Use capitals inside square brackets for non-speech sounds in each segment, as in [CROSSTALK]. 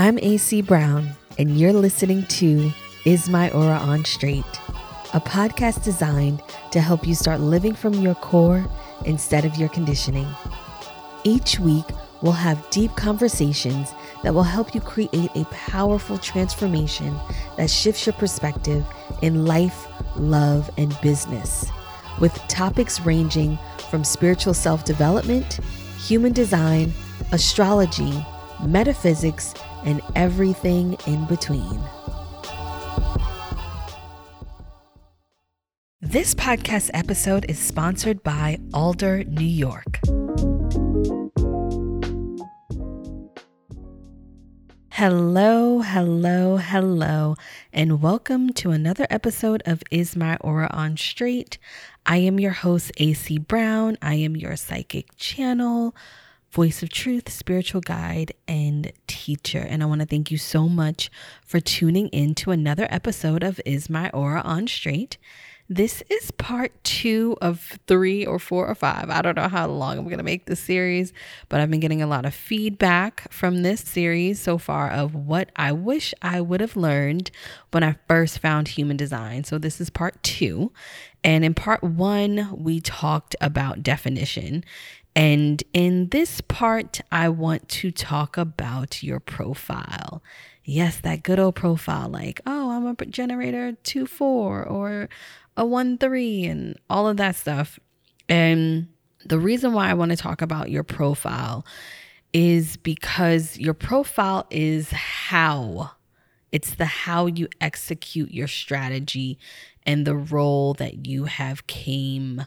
I'm AC Brown, and you're listening to Is My Aura on Straight, a podcast designed to help you start living from your core instead of your conditioning. Each week, we'll have deep conversations that will help you create a powerful transformation that shifts your perspective in life, love, and business, with topics ranging from spiritual self development, human design, astrology, metaphysics, and everything in between. This podcast episode is sponsored by Alder, New York. Hello, hello, hello, and welcome to another episode of Is My Aura on Straight. I am your host, AC Brown. I am your psychic channel, voice of truth, spiritual guide, and teacher. And I want to thank you so much for tuning in to another episode of Is My Aura on Straight. This is part two of three or four or five. I don't know how long I'm going to make this series, but I've been getting a lot of feedback from this series so far of what I wish I would have learned when I first found human design. So this is part two. And in part one, we talked about definition. And in this part, I want to talk about your profile. Yes, that good old profile, like, oh, I'm a generator 2 4 or a 1 3 and all of that stuff. And the reason why I want to talk about your profile is because your profile is how it's the how you execute your strategy and the role that you have came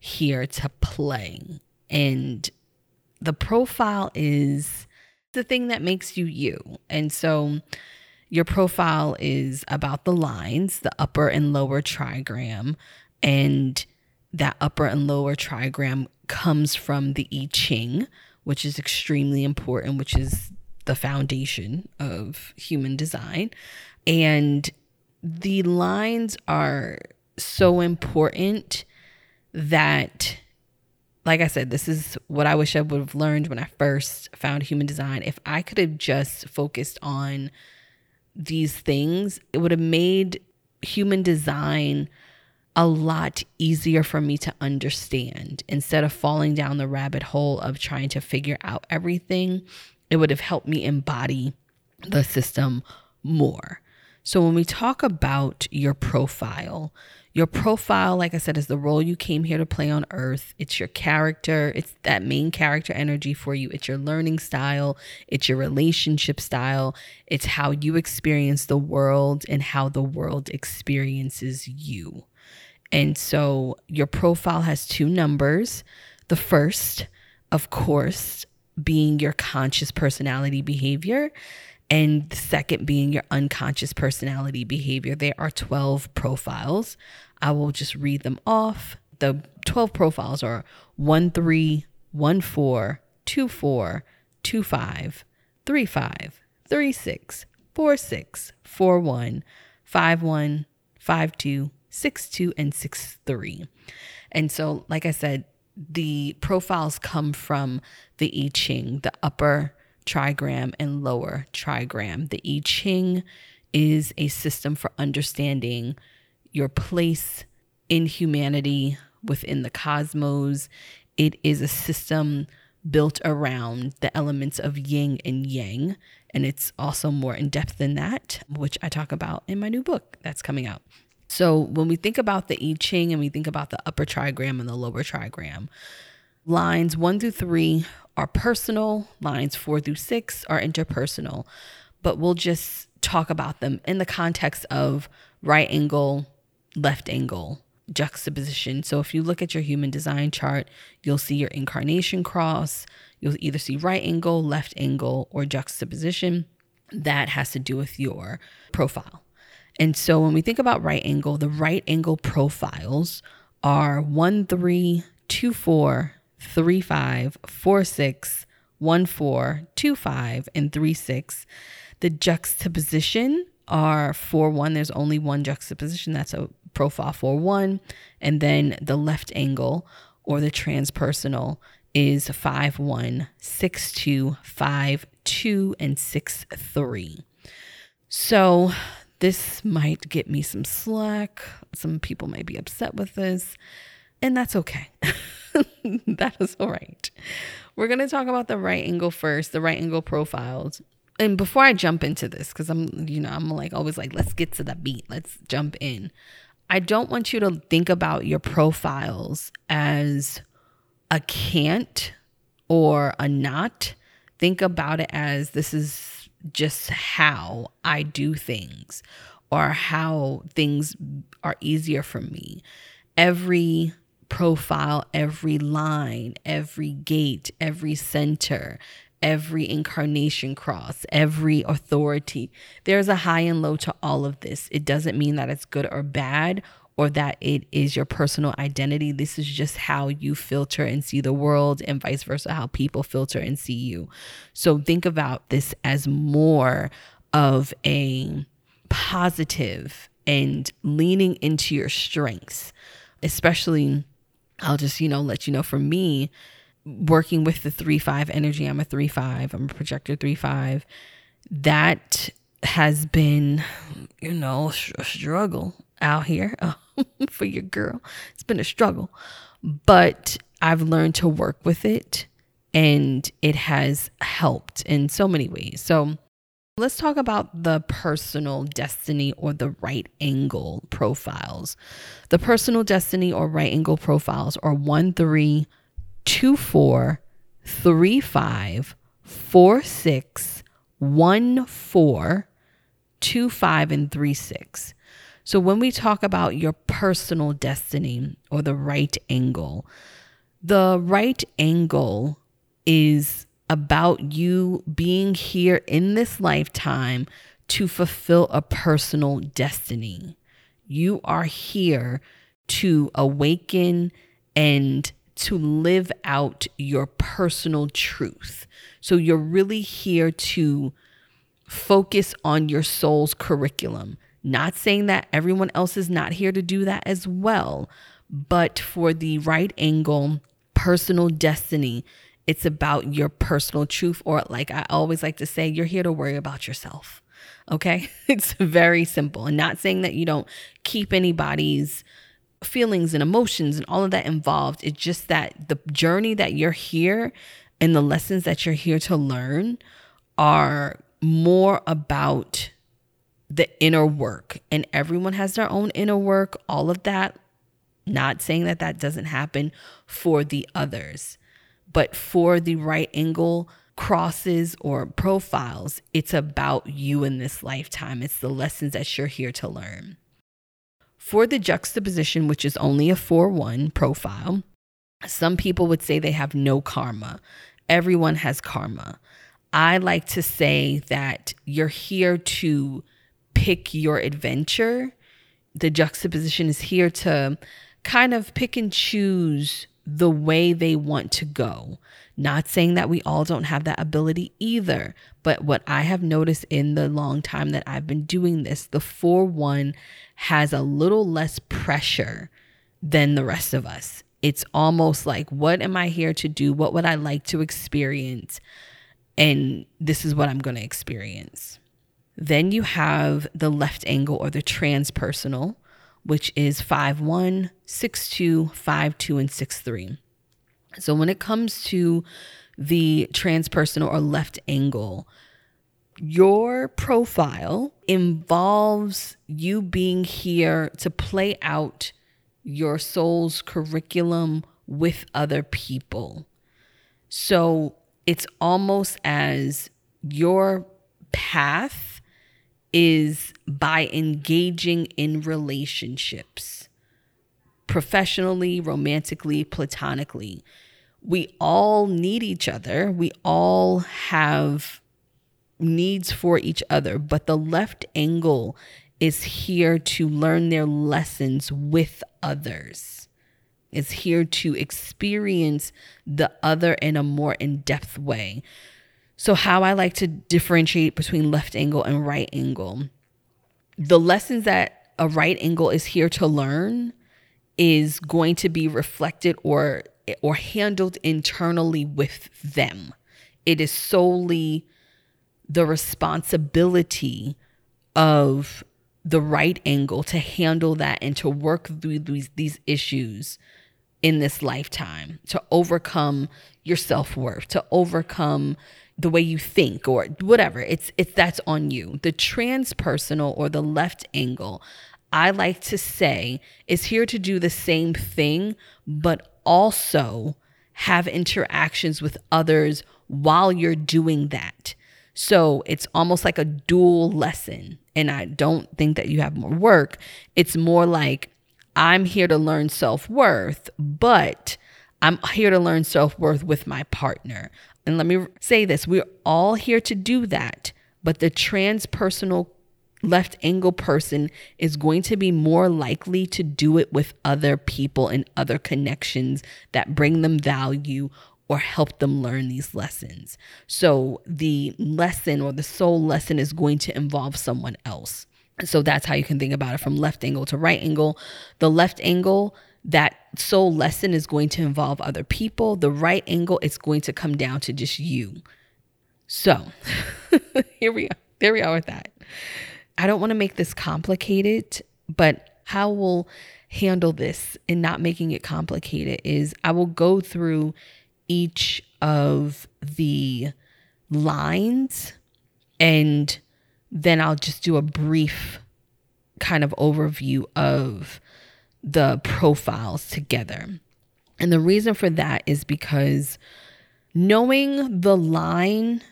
here to play. And the profile is the thing that makes you you. And so your profile is about the lines, the upper and lower trigram. And that upper and lower trigram comes from the I Ching, which is extremely important, which is the foundation of human design. And the lines are so important that like I said, this is what I wish I would have learned when I first found human design. If I could have just focused on these things, it would have made human design a lot easier for me to understand instead of falling down the rabbit hole of trying to figure out everything. It would have helped me embody the system more. So, when we talk about your profile, your profile, like I said, is the role you came here to play on earth. It's your character, it's that main character energy for you. It's your learning style, it's your relationship style, it's how you experience the world and how the world experiences you. And so your profile has two numbers. The first, of course, being your conscious personality behavior and the second being your unconscious personality behavior. There are 12 profiles. I will just read them off. The 12 profiles are 1 3, 1 4, 2 4, 2 5, 3 5, 3 6, 4 6, 4 1, 5 1, 5 2, 6 2, and 6 3. And so, like I said, the profiles come from the I Ching, the upper trigram and lower trigram. The I Ching is a system for understanding your place in humanity within the cosmos. It is a system built around the elements of yin and yang. And it's also more in depth than that, which I talk about in my new book that's coming out. So when we think about the I Ching and we think about the upper trigram and the lower trigram, lines one through three are personal, lines four through six are interpersonal, but we'll just talk about them in the context of right angle, left angle juxtaposition. So if you look at your human design chart, you'll see your incarnation cross. You'll either see right angle, left angle, or juxtaposition. That has to do with your profile. And so when we think about right angle, the right angle profiles are 1 3, 2 4, 3 5, 4 6, 1 4, 2 5, and 3 6. The juxtaposition are 4 1. There's only one juxtaposition. That's a profile 4 1. And then the left angle or the transpersonal is 5 1, 6 2, 5 2 and 6 3. So this might get me some slack. Some people might be upset with this, and that's okay. [LAUGHS] that is all right. We're going to talk about the right angle first, the right angle profiles. And before I jump into this, because I'm, you know, I'm like always like, let's get to the beat, let's jump in. I don't want you to think about your profiles as a can't or a not. Think about it as this is just how I do things or how things are easier for me. Every profile, every line, every gate, every center, every incarnation cross, every authority. There's a high and low to all of this. It doesn't mean that it's good or bad or that it is your personal identity. This is just how you filter and see the world, and vice versa, how people filter and see you. So think about this as more of a positive and leaning into your strengths, especially. I'll just, you know, let you know for me, working with the 3 5 energy, I'm a 3 5, I'm a projector 3 5. That has been, you know, a struggle out here [LAUGHS] um, for your girl. It's been a struggle, but I've learned to work with it and it has helped in so many ways. So, let's talk about the personal destiny or the right angle profiles. The personal destiny or right angle profiles are 1 3 two four three five four six one four two five and three six. So when we talk about your personal destiny or the right angle, the right angle is about you being here in this lifetime to fulfill a personal destiny. You are here to awaken and to live out your personal truth. So you're really here to focus on your soul's curriculum. Not saying that everyone else is not here to do that as well, but for the right angle, personal destiny, it's about your personal truth, or like I always like to say, you're here to worry about yourself. Okay. [LAUGHS] It's very simple. And not saying that you don't keep anybody's feelings and emotions and all of that involved. It's just that the journey that you're here and the lessons that you're here to learn are more about the inner work. And everyone has their own inner work, all of that. Not saying that that doesn't happen for the others, but for the right angle crosses or profiles, it's about you in this lifetime. It's the lessons that you're here to learn. For the juxtaposition, which is only a 4 1 profile, some people would say they have no karma. Everyone has karma. I like to say that you're here to pick your adventure. The juxtaposition is here to kind of pick and choose the way they want to go. Not saying that we all don't have that ability either, but what I have noticed in the long time that I've been doing this, the 4 1 has a little less pressure than the rest of us. It's almost like, what am I here to do? What would I like to experience? And this is what I'm going to experience. Then you have the left angle or the transpersonal, which is 5 1, 6 2, 5 2, and 6 3. So when it comes to the transpersonal or left angle, your profile involves you being here to play out your soul's curriculum with other people. So it's almost as your path is by engaging in relationships professionally, romantically, platonically. We all need each other. We all have needs for each other, but the left angle is here to learn their lessons with others. Is here to experience the other in a more in depth way. So, how I like to differentiate between left angle and right angle the lessons that a right angle is here to learn is going to be reflected or or handled internally with them. It is solely the responsibility of the right angle to handle that and to work through these, these issues in this lifetime, to overcome your self-worth, to overcome the way you think or whatever. It's it's that's on you. The transpersonal or the left angle, I like to say, is here to do the same thing, but also have interactions with others while you're doing that. So it's almost like a dual lesson. And I don't think that you have more work. It's more like I'm here to learn self worth, but I'm here to learn self worth with my partner. And let me say this we're all here to do that, but the transpersonal left angle person is going to be more likely to do it with other people and other connections that bring them value or help them learn these lessons. So the lesson or the soul lesson is going to involve someone else. So that's how you can think about it from left angle to right angle. The left angle, that soul lesson is going to involve other people. The right angle, it's going to come down to just you. So [LAUGHS] here we are. There we are with that. I don't want to make this complicated, but how we'll handle this and not making it complicated is I will go through each of the lines and then I'll just do a brief kind of overview of the profiles together. And the reason for that is because knowing the line,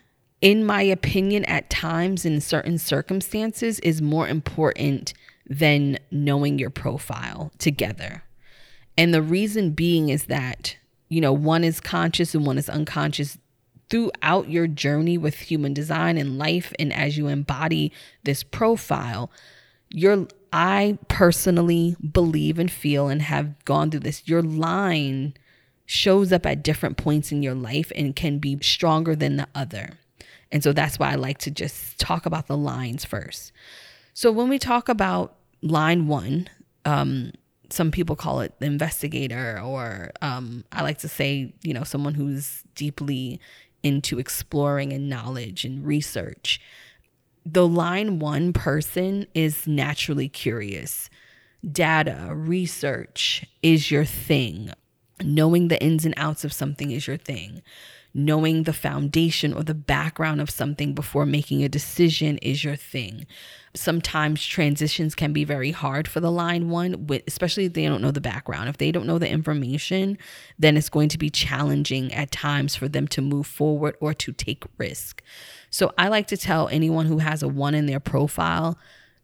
in my opinion, at times in certain circumstances is more important than knowing your profile together. And the reason being is that you know, one is conscious and one is unconscious throughout your journey with human design and life and as you embody this profile your i personally believe and feel and have gone through this. Your line shows up at different points in your life and can be stronger than the other. And so that's why i like to just talk about the lines first. So when we talk about line one um, some people call it the investigator, or um, I like to say, you know, someone who's deeply into exploring and knowledge and research. The line one person is naturally curious. Data, research is your thing. Knowing the ins and outs of something is your thing knowing the foundation or the background of something before making a decision is your thing. Sometimes transitions can be very hard for the line one, especially if they don't know the background. If they don't know the information, then it's going to be challenging at times for them to move forward or to take risk. So I like to tell anyone who has a one in their profile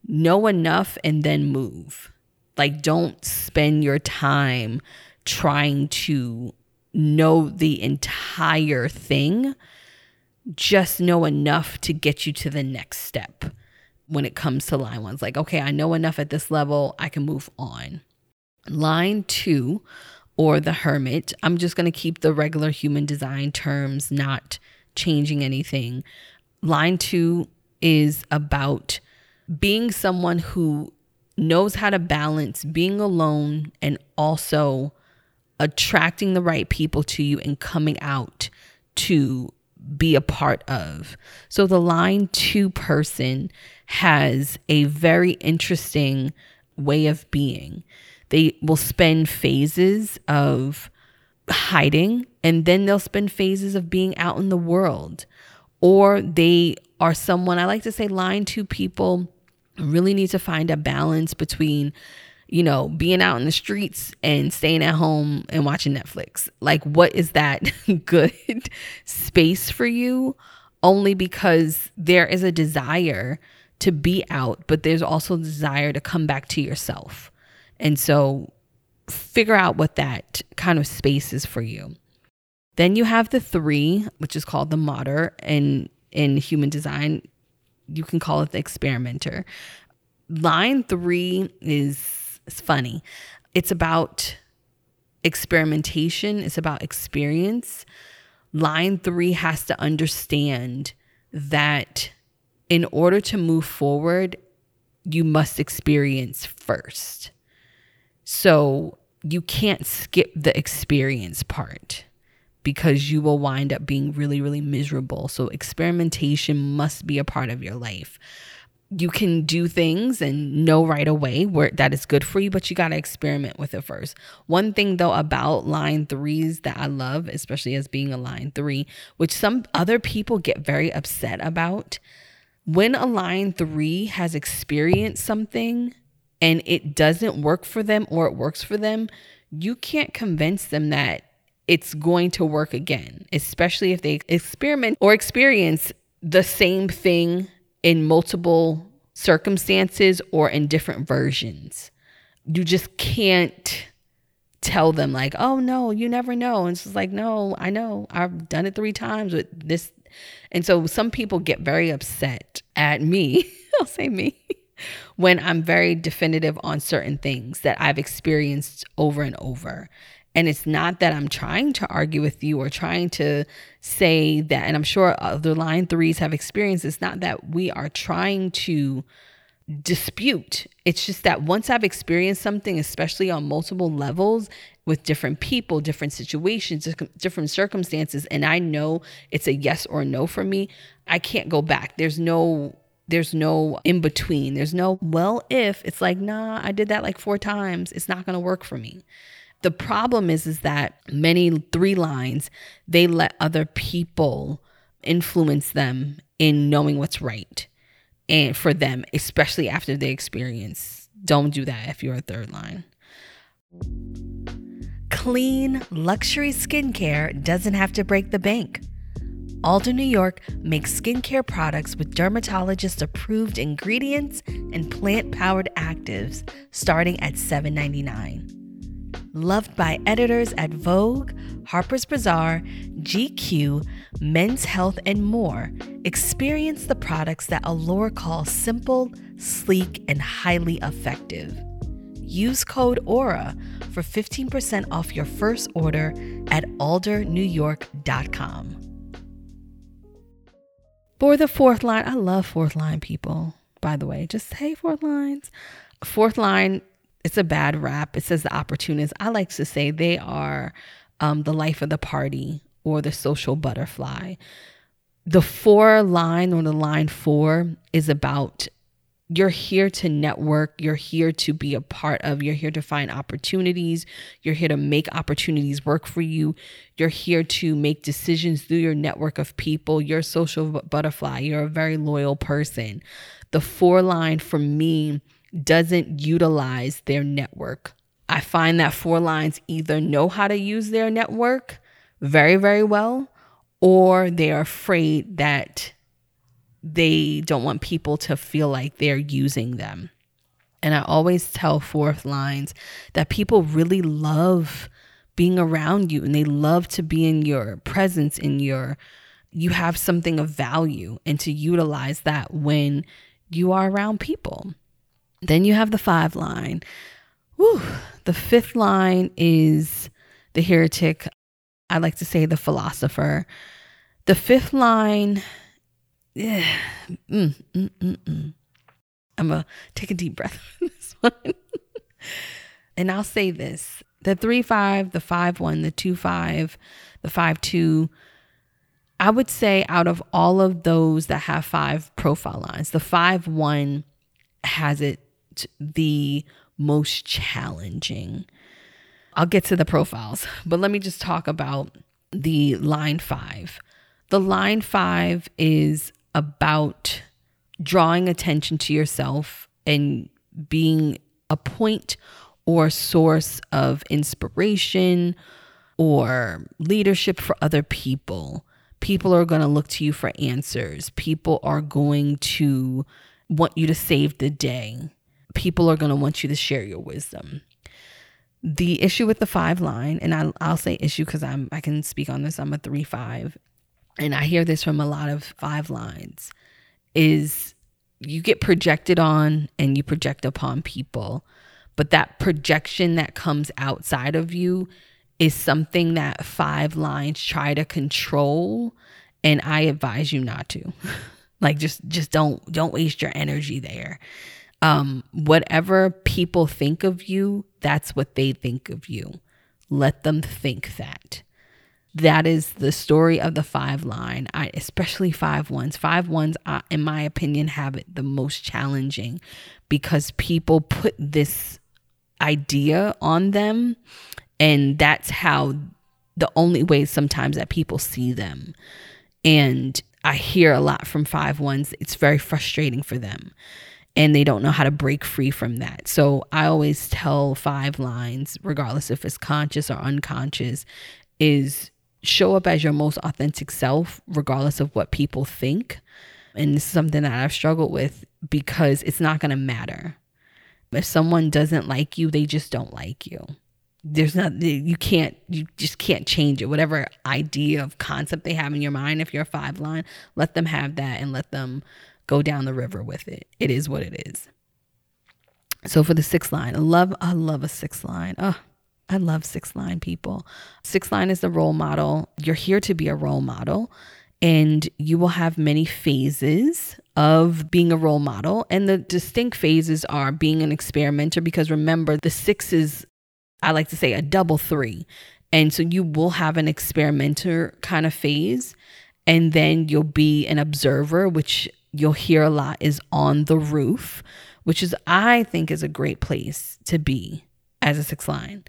know enough and then move. Like, don't spend your time trying to know the entire thing, just know enough to get you to the next step when it comes to line ones. Like, okay, I know enough at this level, I can move on. Line two, or the hermit, I'm just going to keep the regular human design terms, not changing anything. Line two is about being someone who knows how to balance being alone and also attracting the right people to you and coming out to be a part of. So the line two person has a very interesting way of being. They will spend phases of hiding and then they'll spend phases of being out in the world. Or they are someone, I like to say, line two people really need to find a balance between you know, being out in the streets and staying at home and watching Netflix. Like, what is that [LAUGHS] good space for you? Only because there is a desire to be out, but there's also a desire to come back to yourself. And so, figure out what that kind of space is for you. Then you have the three, which is called the martyr, and in human design, you can call it the experimenter. Line three is it's funny. It's about experimentation, it's about experience. Line three has to understand that in order to move forward, you must experience first. So you can't skip the experience part because you will wind up being really, really miserable. So, experimentation must be a part of your life. You can do things and know right away where that is good for you, but you got to experiment with it first. One thing though about line threes that I love, especially as being a line three, which some other people get very upset about, when a line three has experienced something and it doesn't work for them or it works for them, you can't convince them that it's going to work again, especially if they experiment or experience the same thing in multiple circumstances or in different versions. You just can't tell them like, "Oh no, you never know." And it's just like, "No, I know. I've done it 3 times with this." And so some people get very upset at me. [LAUGHS] I'll say me. when I'm very definitive on certain things that I've experienced over and over. And it's not that I'm trying to argue with you or trying to say that, and I'm sure other line threes have experienced, it's not that we are trying to dispute. It's just that once I've experienced something, especially on multiple levels with different people, different situations, different circumstances, and I know it's a yes or no for me, I can't go back. There's no there's no in between. There's no well if it's like, nah, I did that like four times. It's not going to work for me. The problem is is that many three lines, they let other people influence them in knowing what's right. And for them, especially after they experience, don't do that if you're a third line. Clean, luxury skincare doesn't have to break the bank. Alder New York makes skincare products with dermatologist approved ingredients and plant powered actives starting at $7.99 loved by editors at Vogue, Harper's Bazaar, GQ, Men's Health, and more, experience the products that Allure calls simple, sleek, and highly effective. Use code AURA for 15% off your first order at aldernewyork.com. For the fourth line, I love fourth line people, by the way. Just hey, fourth lines. Fourth line it's a bad rap. It says the opportunists. I like to say they are um, the life of the party or the social butterfly. The four line or the line four is about you're here to network, you're here to be a part of, you're here to find opportunities, you're here to make opportunities work for you, you're here to make decisions through your network of people, you're a social butterfly, you're a very loyal person. The four line for me doesn't utilize their network. I find that four lines either know how to use their network very, very well, or they are afraid that they don't want people to feel like they're using them. And I always tell fourth lines that people really love being around you and they love to be in your presence, in your, you have something of value, and to utilize that when you are around people. Then you have the five line. Whew. The fifth line is the heretic. I like to say the philosopher. The fifth line, yeah, mm, mm, mm, mm. I'm going to take a deep breath [LAUGHS] on this one. and I'll say this the 3 5, the 5 1, the 2 5, the 5 2. I would say out of all of those that have five profile lines, the 5 1 has it the most challenging. I'll get to the profiles, but let me just talk about the line five. The line five is about drawing attention to yourself and being a point or source of inspiration or leadership for other people. People are going to look to you for answers. People are going to want you to save the day people are going to want you to share your wisdom. The issue with the five line, and I, I'll say issue because I'm I can speak on this. I'm a three five, and I hear this from a lot of five lines, is you get projected on and you project upon people, but that projection that comes outside of you is something that five lines try to control, and I advise you not to. [LAUGHS] like just just don't don't waste your energy there um, whatever people think of you, that's what they think of you. Let them think that. that is the story of the five line. I, especially five ones. Five ones uh, in my opinion have it the most challenging because people put this idea on them and that's how the only way sometimes that people see them. And i hear a lot from five ones. It's very frustrating for them and they don't know how to break free from that so i always tell five lines regardless if it's conscious or unconscious is show up as your most authentic self, regardless of what people think. And this is something that I've struggled with because it's not going to matter. If someone doesn't like you, they just don't like you. There's not, you can't, you just can't change it. Whatever idea of concept they have in your mind, if you're a five line, let them have that and let them go down the river with it. It is what it is. So for the sixth line, I love, I love a sixth line. Oh, I love six line people. Six line is the role model. You're here to be a role model, and you will have many phases of being a role model. And the distinct phases are being an experimenter, because remember, the six is, I like to say, a double three. And so you will have an experimenter kind of phase, and then you'll be an observer, which you'll hear a lot is on the roof, which is, I think, is a great place to be as a six line.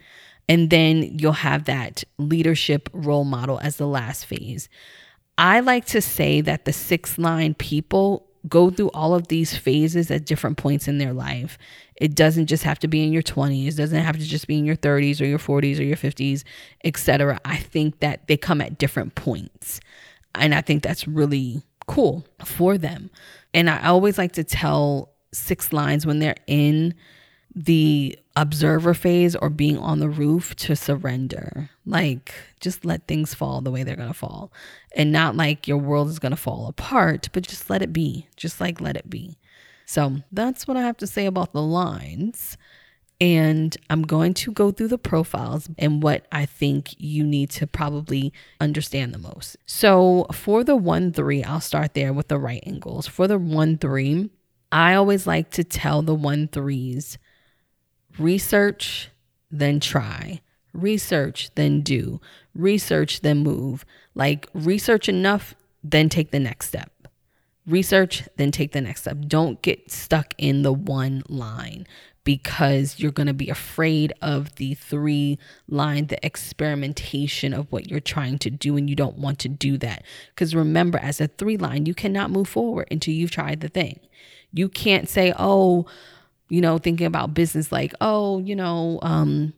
And then you'll have that leadership role model as the last phase. I like to say that the six line people go through all of these phases at different points in their life. It doesn't just have to be in your 20s, it doesn't have to just be in your 30s or your 40s or your 50s, etc. I think that they come at different points. And I think that's really cool for them. And I always like to tell six lines when they're in the observer phase or being on the roof to surrender. Like, just let things fall the way they're going to fall. And not like your world is going to fall apart, but just let it be. Just like let it be. So that's what I have to say about the lines. And I'm going to go through the profiles and what I think you need to probably understand the most. So for the 1 3, I'll start there with the right angles. For the 1 3, I always like to tell the 1 3s research, then try. Research, then do. Research, then move. Like research enough, then take the next step. Research, then take the next step. Don't get stuck in the one line because you're going to be afraid of the three line, the experimentation of what you're trying to do, and you don't want to do that. Because remember, as a three line, you cannot move forward until you've tried the thing. You can't say, oh, you know, thinking about business like, oh, you know, um,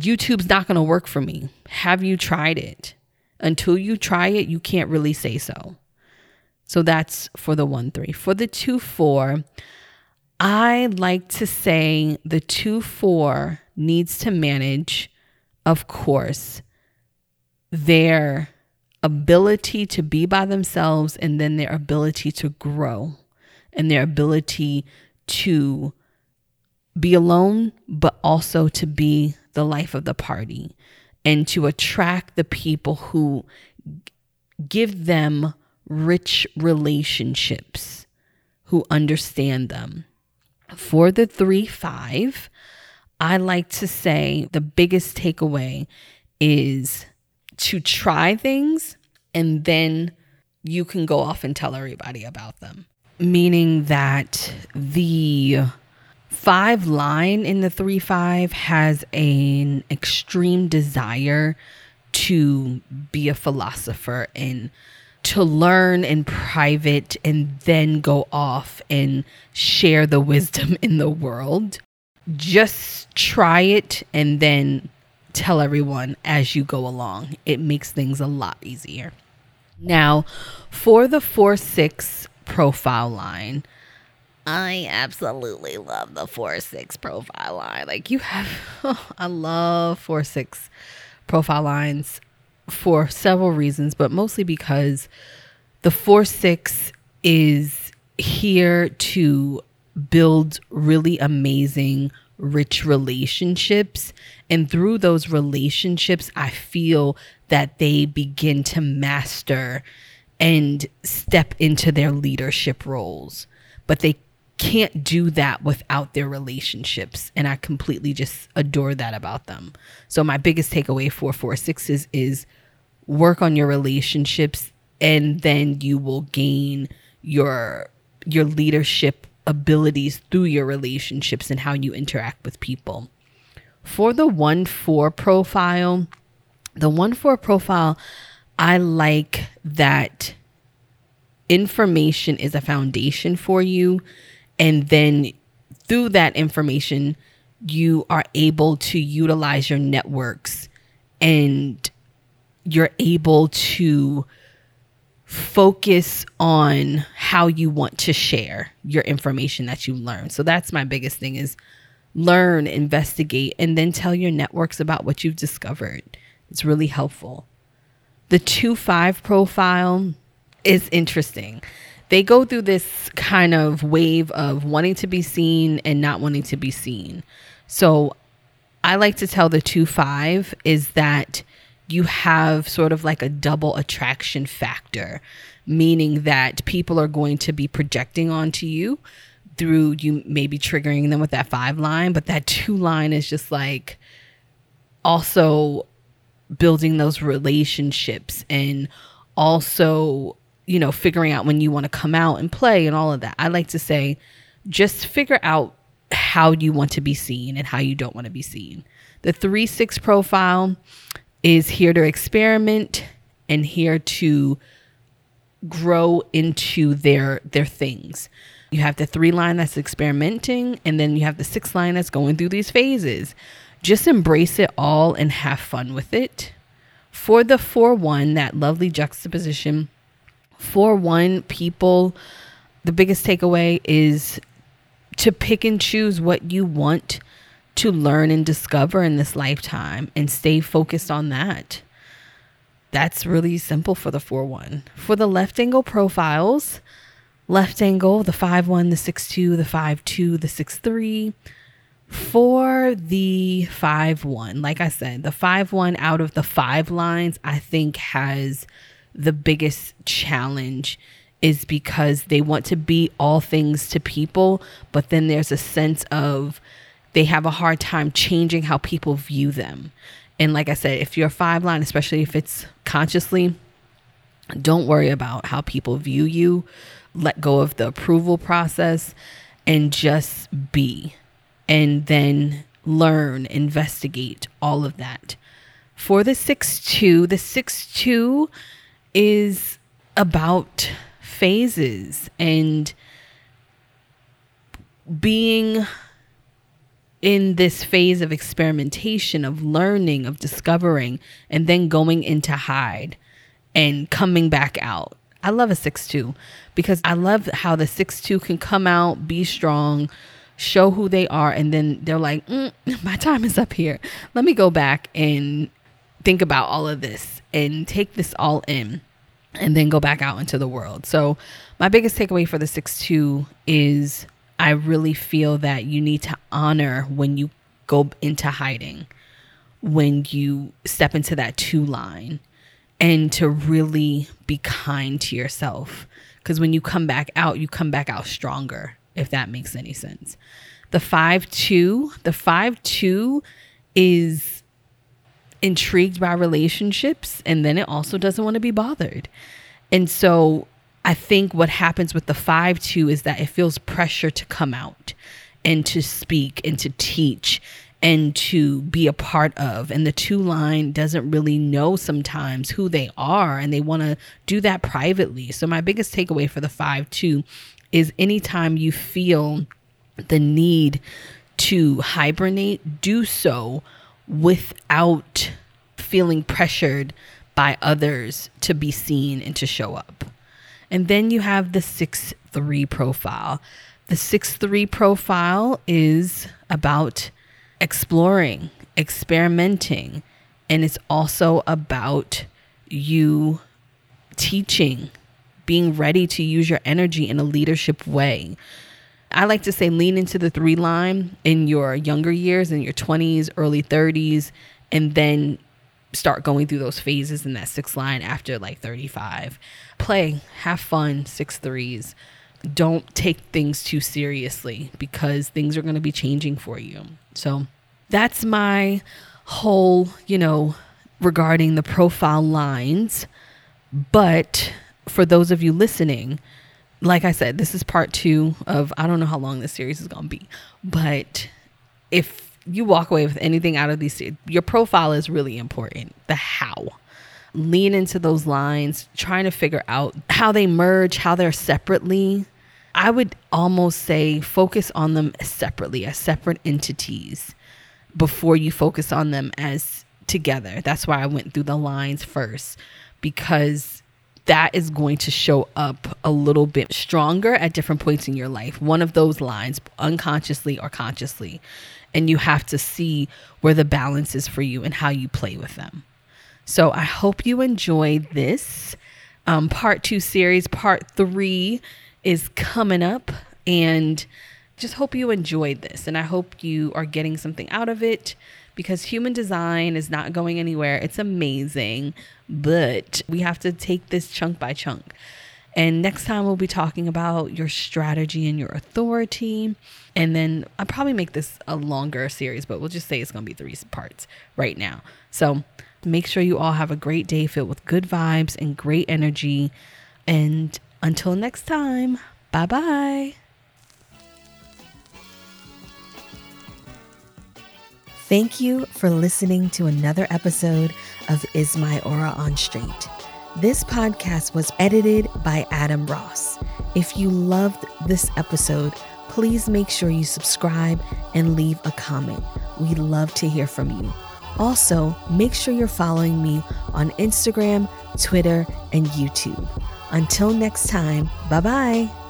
YouTube's not going to work for me. Have you tried it? Until you try it, you can't really say so. So that's for the 1 3. For the 2 4, I like to say the 2 4 needs to manage, of course, their ability to be by themselves and then their ability to grow and their ability to be alone, but also to be the life of the party and to attract the people who give them rich relationships, who understand them. For the 3 5, I like to say the biggest takeaway is to try things and then you can go off and tell everybody about them. Meaning that the five line in the three five has an extreme desire to be a philosopher and to learn in private and then go off and share the wisdom in the world. Just try it and then tell everyone as you go along. It makes things a lot easier. Now, for the 4 6 profile line. I absolutely love the 4 6 profile line. Like, you have, oh, [LAUGHS] I love 4 6 profile lines for several reasons, but mostly because the 4 6 is here to build really amazing, rich relationships. And through those relationships, I feel that they begin to master and step into their leadership roles. But they can't do that without their relationships. And I completely just adore that about them. So my biggest takeaway for four sixes is work on your relationships and then you will gain your your leadership abilities through your relationships and how you interact with people. For the 1 4 profile, the 1 4 profile, I like that information is a foundation for you. And then through that information, you are able to utilize your networks and you're able to focus on how you want to share your information that you learn. So that's my biggest thing is learn, investigate and then tell your networks about what you've discovered. It's really helpful. The 2-5 profile is interesting. They go through this kind of wave of wanting to be seen and not wanting to be seen. So I like to tell the 2-5 is that you have sort of like a double attraction factor, meaning that people are going to be projecting onto you through you maybe triggering them with that five line, but that two line is just like also building those relationships and also, you know, figuring out when you want to come out and play and all of that. I like to say, just figure out how you want to be seen and how you don't want to be seen. The 3 6 profile is here to experiment and here to grow into their their things. You have the three line that's experimenting and then you have the six line that's going through these phases. Just embrace it all and have fun with it. For the 4 1, that lovely juxtaposition, 4 1 people, the biggest takeaway is to pick and choose what you want to learn and discover in this lifetime and stay focused on that. That's really simple for the 4 1. For the left angle profiles, left angle, the 5 1, the 6 2, the 5 2, the 6 3. For the 5 1, like I said, the 5 1 out of the five lines, I think has the biggest challenge is because they want to be all things to people, but then there's a sense of they have a hard time changing how people view them. And like I said, if you're five line, especially if it's consciously, don't worry about how people view you. Let go of the approval process and just be. And then learn, investigate all of that. For the 6 2, the 6 2 is about phases and being in this phase of experimentation, of learning, of discovering, and then going into hide and coming back out. I love a 6 2 because I love how the 6 2 can come out, be strong, show who they are, and then they're like, mm, [LAUGHS] my time is up here. Let me go back and think about all of this and take this all in and then go back out into the world. So, my biggest takeaway for the 6 2 is I really feel that you need to honor when you go into hiding, when you step into that two line, and to really be kind to yourself. Because when you come back out, you come back out stronger, if that makes any sense. The 5 2, the 5 2 is intrigued by relationships, and then it also doesn't want to be bothered. And so I think what happens with the 5 2 is that it feels pressure to come out and to speak and to teach and to be a part of. And the two line doesn't really know sometimes who they are and they want to do that privately. So, my biggest takeaway for the 5 2 is anytime you feel the need to hibernate, do so without feeling pressured by others to be seen and to show up. And then you have the 6 3 profile. The 6 3 profile is about exploring, experimenting, and it's also about you teaching, being ready to use your energy in a leadership way. I like to say lean into the three line in your younger years, in your 20s, early 30s, and then start going through those phases in that six line after like 35. Play, have fun, six threes. don't take things too seriously because things are going to be changing for you. So that's my whole, you know, regarding the profile lines. But for those of you listening, like I said, this is part two of I don't know how long this series is going to be. But if you walk away with anything out of these, your profile is really important. The how. Lean into those lines, trying to figure out how they merge, how they're separately. I would almost say focus on them separately, as separate entities, before you focus on them as together. That's why I went through the lines first, because that is going to show up a little bit stronger at different points in your life. One of those lines, unconsciously or consciously. And you have to see where the balance is for you and how you play with them. So I hope you enjoyed this um, part two series. Part three is coming up. And just hope you enjoyed this. And I hope you are getting something out of it because human design is not going anywhere. It's amazing, but we have to take this chunk by chunk. And next time we'll be talking about your strategy and your authority. And then I'll probably make this a longer series, but we'll just say it's going to be three parts right now. So make sure you all have a great day filled with good vibes and great energy. And until next time, bye bye. Thank you for listening to another episode of Is My Aura on Straight. This podcast was edited by Adam Ross. If you loved this episode, please make sure you subscribe and leave a comment. We love to hear from you. Also, make sure you're following me on Instagram, Twitter, and YouTube. Until next time, bye bye.